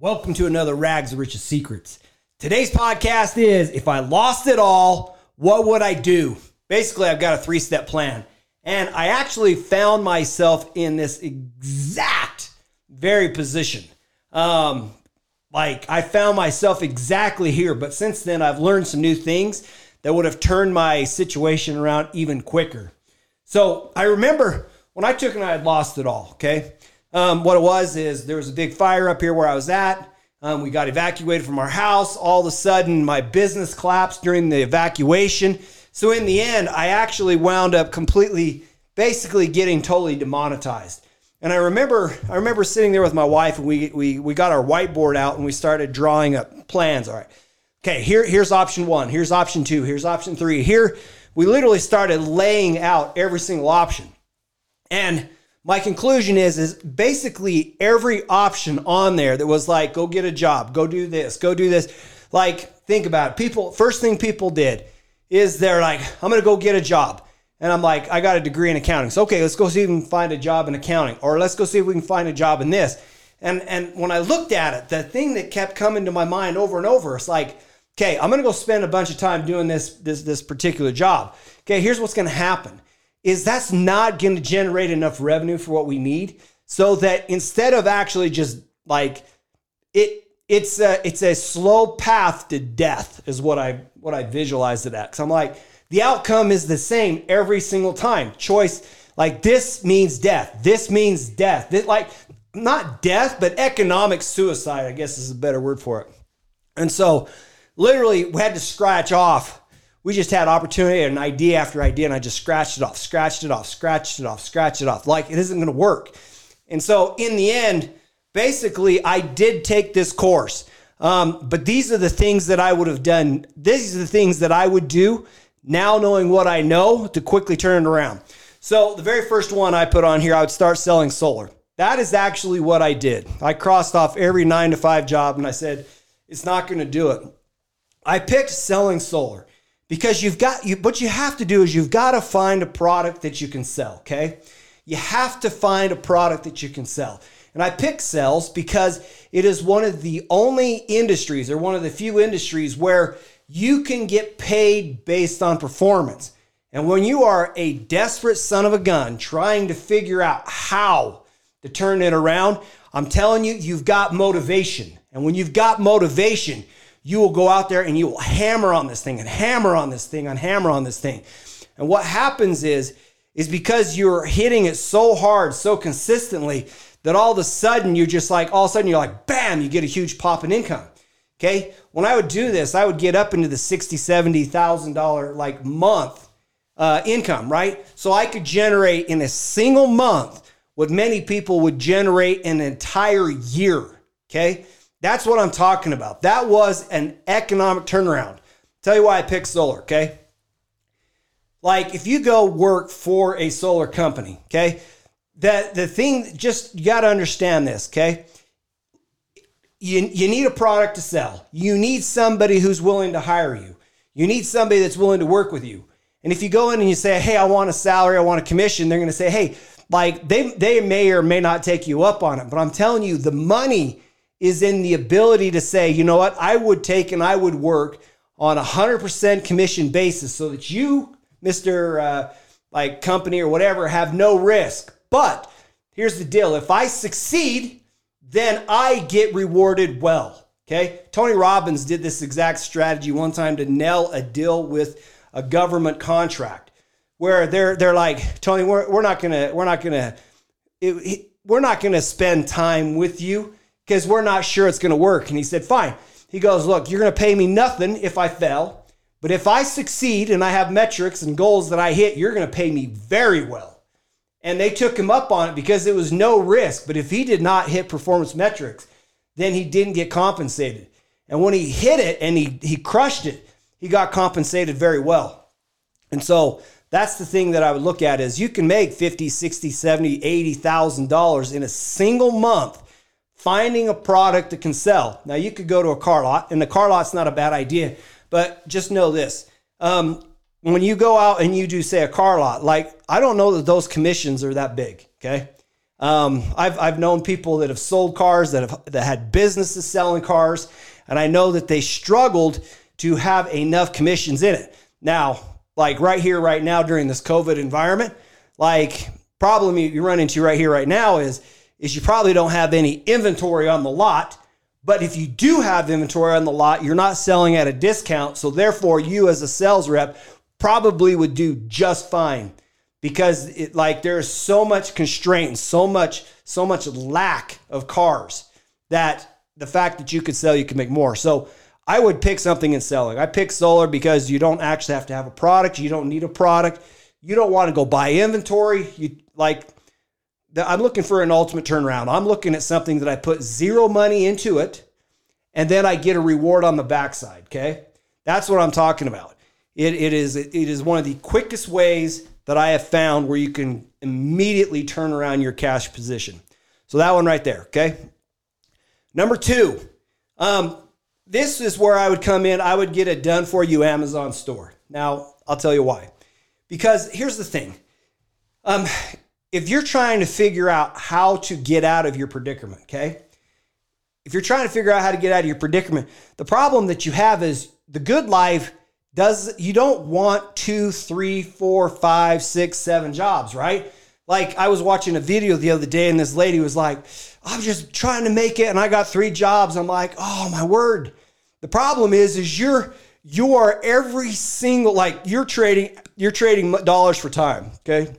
Welcome to another Rags to Riches Secrets. Today's podcast is if I lost it all, what would I do? Basically, I've got a three step plan. And I actually found myself in this exact very position. Um, like, I found myself exactly here. But since then, I've learned some new things that would have turned my situation around even quicker. So I remember when I took and I had lost it all, okay? Um, what it was is there was a big fire up here where I was at. Um, we got evacuated from our house. All of a sudden, my business collapsed during the evacuation. So in the end, I actually wound up completely, basically getting totally demonetized. And I remember, I remember sitting there with my wife, and we we we got our whiteboard out and we started drawing up plans. All right, okay, here here's option one, here's option two, here's option three. Here we literally started laying out every single option, and my conclusion is is basically every option on there that was like go get a job go do this go do this. Like think about it. People first thing people did is they're like i'm gonna go get a job. And i'm like i got a degree in accounting. So okay let's go see if we can find a job in accounting or let's go see if we can find a job in this. And and when i looked at it the thing that kept coming to my mind over and over it's like okay i'm gonna go spend a bunch of time doing this this this particular job. Okay here's what's gonna happen is that's not going to generate enough revenue for what we need. So that instead of actually just like it, it's a it's a slow path to death is what I what I visualized it at. Because I'm like the outcome is the same every single time. Choice like this means death. This means death. This, like not death, but economic suicide. I guess is a better word for it. And so, literally, we had to scratch off we just had opportunity and idea after idea, and I just scratched it off, scratched it off, scratched it off, scratched it off. Like it isn't going to work. And so in the end, basically, I did take this course. Um, but these are the things that I would have done. These are the things that I would do now, knowing what I know to quickly turn it around. So the very first one I put on here, I would start selling solar. That is actually what I did. I crossed off every nine to five job and I said, it's not going to do it. I picked selling solar because you've got you what you have to do is you've got to find a product that you can sell okay? You have to find a product that you can sell. And i pick sales because it is one of the only industries or one of the few industries where you can get paid based on performance. And when you are a desperate son of a gun trying to figure out how to turn it around i'm telling you you've got motivation. And when you've got motivation you will go out there and you will hammer on this thing and hammer on this thing and hammer on this thing. And what happens is, is because you're hitting it so hard, so consistently, that all of a sudden you're just like, all of a sudden you're like, bam, you get a huge pop in income. Okay. When I would do this, I would get up into the sixty, seventy thousand dollar like month uh, income, right? So I could generate in a single month what many people would generate an entire year. Okay. That's what I'm talking about. That was an economic turnaround. Tell you why I picked solar, okay? Like if you go work for a solar company, okay? The the thing just you got to understand this, okay? You, you need a product to sell. You need somebody who's willing to hire you. You need somebody that's willing to work with you. And if you go in and you say, "Hey, I want a salary, I want a commission," they're going to say, "Hey, like they they may or may not take you up on it, but I'm telling you the money is in the ability to say, you know what, I would take and I would work on a 100% commission basis so that you, Mr. Uh, like company or whatever, have no risk. But here's the deal if I succeed, then I get rewarded well. Okay. Tony Robbins did this exact strategy one time to nail a deal with a government contract where they're, they're like, Tony, we're, we're not going to, we're not going to, we're not going to spend time with you because we're not sure it's going to work. And he said, Fine. He goes, Look, you're going to pay me nothing if I fail. But if I succeed and I have metrics and goals that I hit, you're going to pay me very well. And they took him up on it because it was no risk. But if he did not hit performance metrics, then he didn't get compensated. And when he hit it and he, he crushed it, he got compensated very well. And so that's the thing that I would look at is you can make 50, 60, 70, 80,000 dollars in a single month finding a product that can sell. Now, you could go to a car lot, and the car lot's not a bad idea, but just know this. Um, when you go out and you do, say, a car lot, like I don't know that those commissions are that big, okay? Um, I've, I've known people that have sold cars that have that had businesses selling cars, and I know that they struggled to have enough commissions in it. Now, like right here, right now during this COVID environment, like problem you run into right here, right now is is you probably don't have any inventory on the lot. But if you do have inventory on the lot, you're not selling at a discount. So therefore, you as a sales rep probably would do just fine because it like there's so much constraint, so much, so much lack of cars that the fact that you could sell, you can make more. So I would pick something in selling. I pick solar because you don't actually have to have a product. You don't need a product. You don't want to go buy inventory. You like I'm looking for an ultimate turnaround. I'm looking at something that I put zero money into it and then I get a reward on the backside. Okay. That's what I'm talking about. It, it is it is one of the quickest ways that I have found where you can immediately turn around your cash position. So that one right there, okay? Number two, um, this is where I would come in. I would get a done for you Amazon store. Now, I'll tell you why. Because here's the thing um, if you're trying to figure out how to get out of your predicament, okay? If you're trying to figure out how to get out of your predicament, the problem that you have is the good life does you don't want two, three, four, five, six, seven jobs, right? Like I was watching a video the other day and this lady was like, I'm just trying to make it and I got three jobs. I'm like, oh my word. The problem is, is you're you are every single like you're trading you're trading dollars for time. Okay.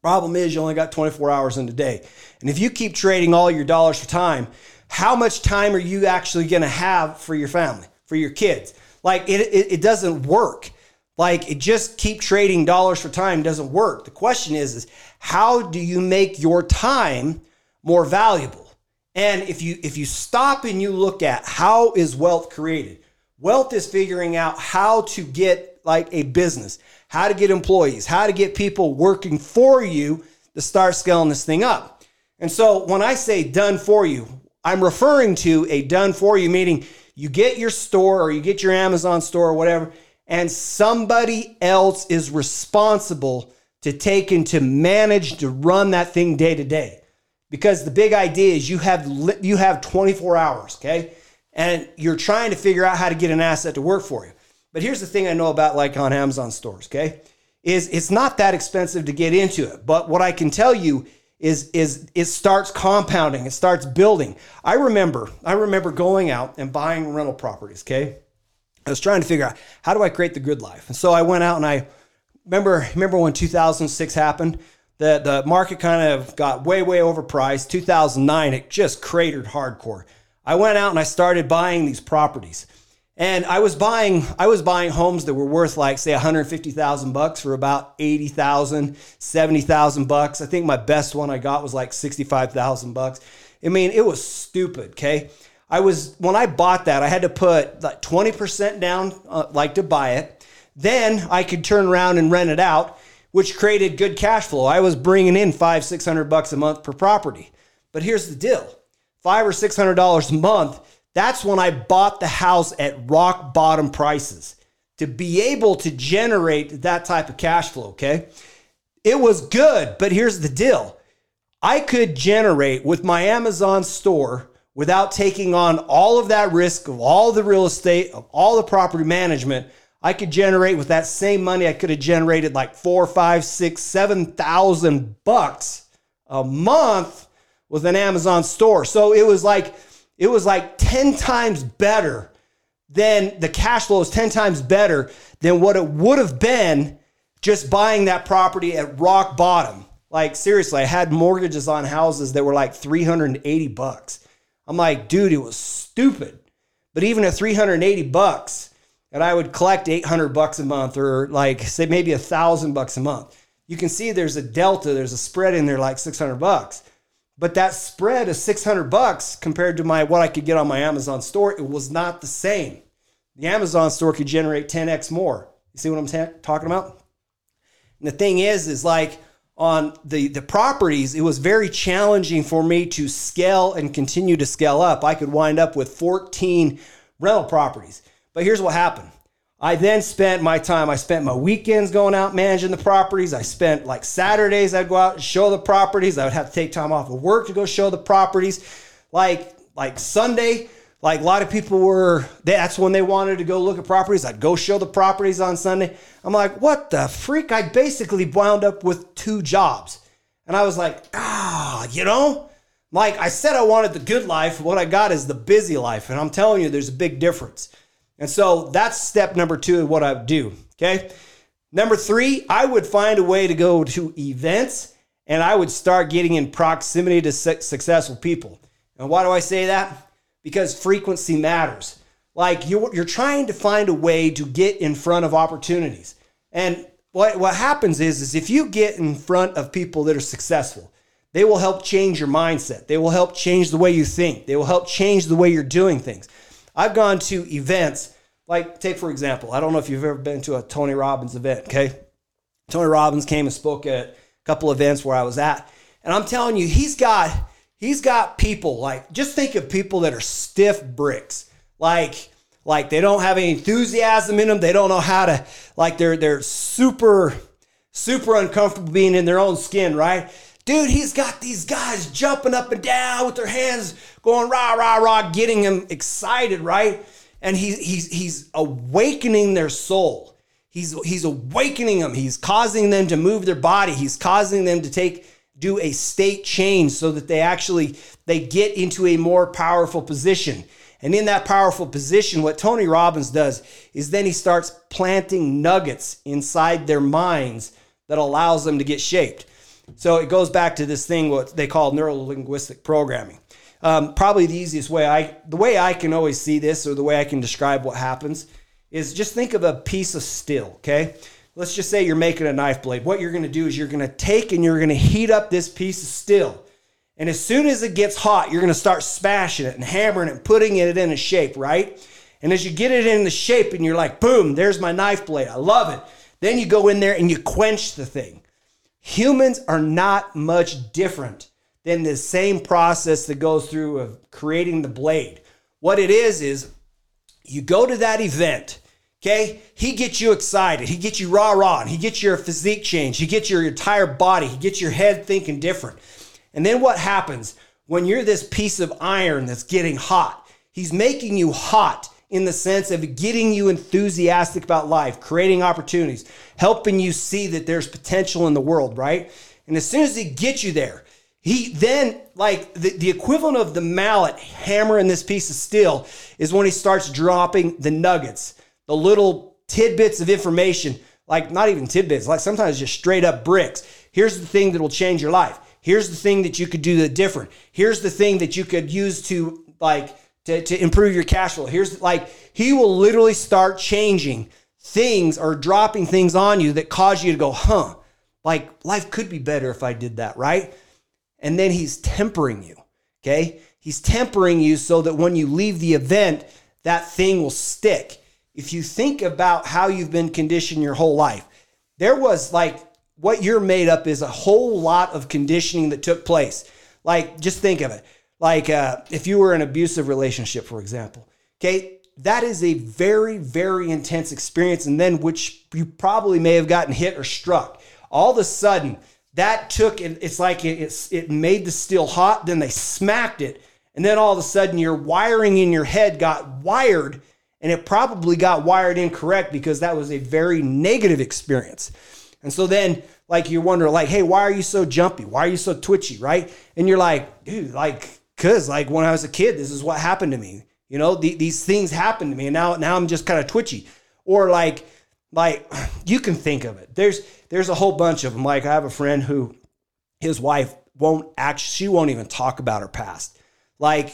Problem is you only got 24 hours in a day. And if you keep trading all your dollars for time, how much time are you actually going to have for your family, for your kids? Like it, it, it doesn't work. Like it just keep trading dollars for time doesn't work. The question is, is how do you make your time more valuable? And if you if you stop and you look at how is wealth created, wealth is figuring out how to get like a business, how to get employees, how to get people working for you to start scaling this thing up. And so when I say done for you, I'm referring to a done for you, meaning you get your store or you get your Amazon store or whatever, and somebody else is responsible to take and to manage to run that thing day to day. Because the big idea is you have you have 24 hours, okay? And you're trying to figure out how to get an asset to work for you. But here's the thing I know about like on Amazon stores, okay? Is it's not that expensive to get into it. But what I can tell you is is it starts compounding, it starts building. I remember, I remember going out and buying rental properties, okay? I was trying to figure out how do I create the good life. And so I went out and I remember remember when 2006 happened, the the market kind of got way way overpriced. 2009 it just cratered hardcore. I went out and I started buying these properties. And I was buying I was buying homes that were worth like say 150,000 bucks for about 80,000, 70,000 bucks. I think my best one I got was like 65,000 bucks. I mean, it was stupid, okay? I was when I bought that, I had to put like 20% down uh, like to buy it. Then I could turn around and rent it out, which created good cash flow. I was bringing in 5 600 bucks a month per property. But here's the deal. 5 or 600 dollars a month that's when I bought the house at rock bottom prices to be able to generate that type of cash flow. Okay. It was good, but here's the deal I could generate with my Amazon store without taking on all of that risk of all the real estate, of all the property management. I could generate with that same money, I could have generated like four, five, six, seven thousand bucks a month with an Amazon store. So it was like it was like 10 times better than the cash flow is 10 times better than what it would have been just buying that property at rock bottom. Like seriously, I had mortgages on houses that were like 380 bucks. I'm like, dude, it was stupid. But even at 380 bucks, and I would collect 800 bucks a month or like say maybe a thousand bucks a month. You can see there's a delta, there's a spread in there like 600 bucks. But that spread of 600 bucks compared to my what I could get on my Amazon store, it was not the same. The Amazon store could generate 10x more. You see what I'm ta- talking about? And the thing is, is like on the, the properties, it was very challenging for me to scale and continue to scale up. I could wind up with 14 rental properties. But here's what happened I then spent my time, I spent my weekends going out managing the properties. I spent like Saturdays, I'd go out and show the properties. I would have to take time off of work to go show the properties. Like, like Sunday, like a lot of people were, that's when they wanted to go look at properties. I'd go show the properties on Sunday. I'm like, what the freak? I basically wound up with two jobs. And I was like, ah, you know, like I said, I wanted the good life. What I got is the busy life. And I'm telling you, there's a big difference. And so that's step number two of what I would do. Okay. Number three, I would find a way to go to events and I would start getting in proximity to successful people. And why do I say that? Because frequency matters. Like you're, you're trying to find a way to get in front of opportunities. And what, what happens is, is if you get in front of people that are successful, they will help change your mindset. They will help change the way you think. They will help change the way you're doing things. I've gone to events, like, take for example, I don't know if you've ever been to a Tony Robbins event, okay? Tony Robbins came and spoke at a couple events where I was at. And I'm telling you, he's got he's got people like just think of people that are stiff bricks. Like like they don't have any enthusiasm in them. They don't know how to like they're they're super super uncomfortable being in their own skin, right? Dude, he's got these guys jumping up and down with their hands going rah, rah, rah, getting them excited, right? And he's, he's, he's awakening their soul. He's, he's awakening them. He's causing them to move their body. He's causing them to take, do a state change so that they actually, they get into a more powerful position. And in that powerful position, what Tony Robbins does is then he starts planting nuggets inside their minds that allows them to get shaped. So it goes back to this thing what they call neuro linguistic programming. Um, probably the easiest way I, the way I can always see this, or the way I can describe what happens, is just think of a piece of steel. Okay, let's just say you're making a knife blade. What you're going to do is you're going to take and you're going to heat up this piece of steel, and as soon as it gets hot, you're going to start smashing it and hammering it, and putting it in a shape, right? And as you get it in the shape, and you're like, boom, there's my knife blade. I love it. Then you go in there and you quench the thing. Humans are not much different than the same process that goes through of creating the blade. What it is is you go to that event, okay? He gets you excited. He gets you rah rah. He gets your physique change. He gets your entire body. He gets your head thinking different. And then what happens when you're this piece of iron that's getting hot? He's making you hot in the sense of getting you enthusiastic about life, creating opportunities, helping you see that there's potential in the world, right? And as soon as he gets you there, he then, like the, the equivalent of the mallet hammering this piece of steel, is when he starts dropping the nuggets, the little tidbits of information, like not even tidbits, like sometimes just straight up bricks. Here's the thing that will change your life. Here's the thing that you could do that different. Here's the thing that you could use to like to, to improve your cash flow. Here's like, he will literally start changing things or dropping things on you that cause you to go, huh, like life could be better if I did that, right? And then he's tempering you, okay? He's tempering you so that when you leave the event, that thing will stick. If you think about how you've been conditioned your whole life, there was like what you're made up is a whole lot of conditioning that took place. Like, just think of it like uh, if you were in an abusive relationship, for example, okay, that is a very, very intense experience, and then which you probably may have gotten hit or struck. All of a sudden, that took it's like it, it's, it made the steel hot, then they smacked it, and then all of a sudden, your wiring in your head got wired, and it probably got wired incorrect because that was a very negative experience. And so then, like, you wonder, like, hey, why are you so jumpy? Why are you so twitchy, right? And you're like, dude, like, Cause like when I was a kid, this is what happened to me. You know, the, these things happened to me, and now now I'm just kind of twitchy. Or like, like you can think of it. There's there's a whole bunch of them. Like I have a friend who, his wife won't act. she won't even talk about her past. Like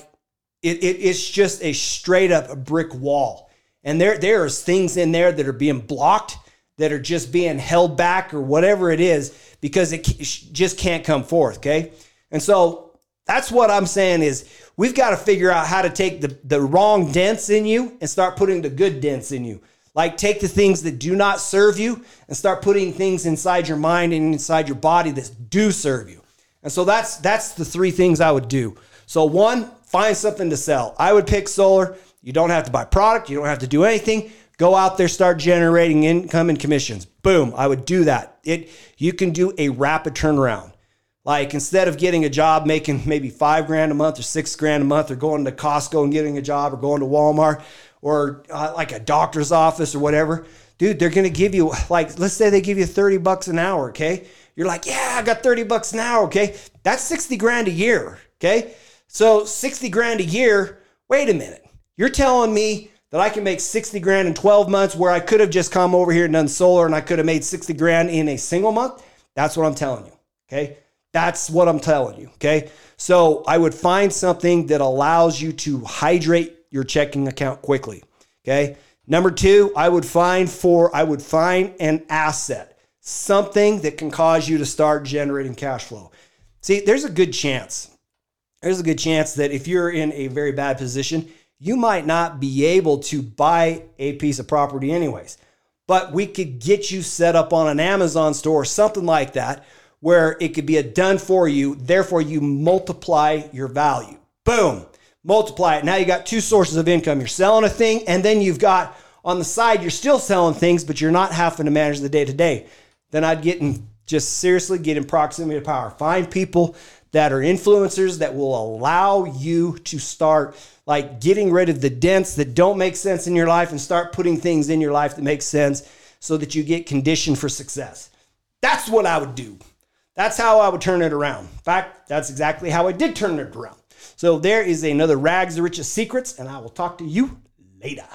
it, it it's just a straight up brick wall, and there there's things in there that are being blocked, that are just being held back, or whatever it is, because it just can't come forth. Okay, and so that's what I'm saying is we've got to figure out how to take the, the wrong dents in you and start putting the good dents in you. Like take the things that do not serve you and start putting things inside your mind and inside your body that do serve you. And so that's that's the three things I would do. So one, find something to sell. I would pick solar. You don't have to buy product, you don't have to do anything. Go out there, start generating income and commissions. Boom, I would do that. It you can do a rapid turnaround. Like instead of getting a job making maybe five grand a month or six grand a month, or going to Costco and getting a job, or going to Walmart, or uh, like a doctor's office or whatever, dude, they're gonna give you like let's say they give you thirty bucks an hour. Okay, you're like, yeah, I got thirty bucks an hour. Okay, that's sixty grand a year. Okay, so sixty grand a year. Wait a minute, you're telling me that I can make 60 grand in 12 months where I could have just come over here and done solar and I could have made 60 grand in a single month. That's what I'm telling you. Okay. That's what I'm telling you. Okay. So I would find something that allows you to hydrate your checking account quickly. Okay. Number two, I would find for, I would find an asset, something that can cause you to start generating cash flow. See, there's a good chance. There's a good chance that if you're in a very bad position, you might not be able to buy a piece of property anyways. But we could get you set up on an Amazon store or something like that where it could be a done for you. Therefore, you multiply your value. Boom, multiply it. Now you got two sources of income. You're selling a thing, and then you've got on the side, you're still selling things, but you're not having to manage the day to day. Then I'd get in, just seriously get in proximity to power. Find people that are influencers that will allow you to start like getting rid of the dents that don't make sense in your life and start putting things in your life that make sense so that you get conditioned for success. That's what I would do. That's how I would turn it around. In fact, that's exactly how I did turn it around. So there is another Rags to Riches Secrets, and I will talk to you later.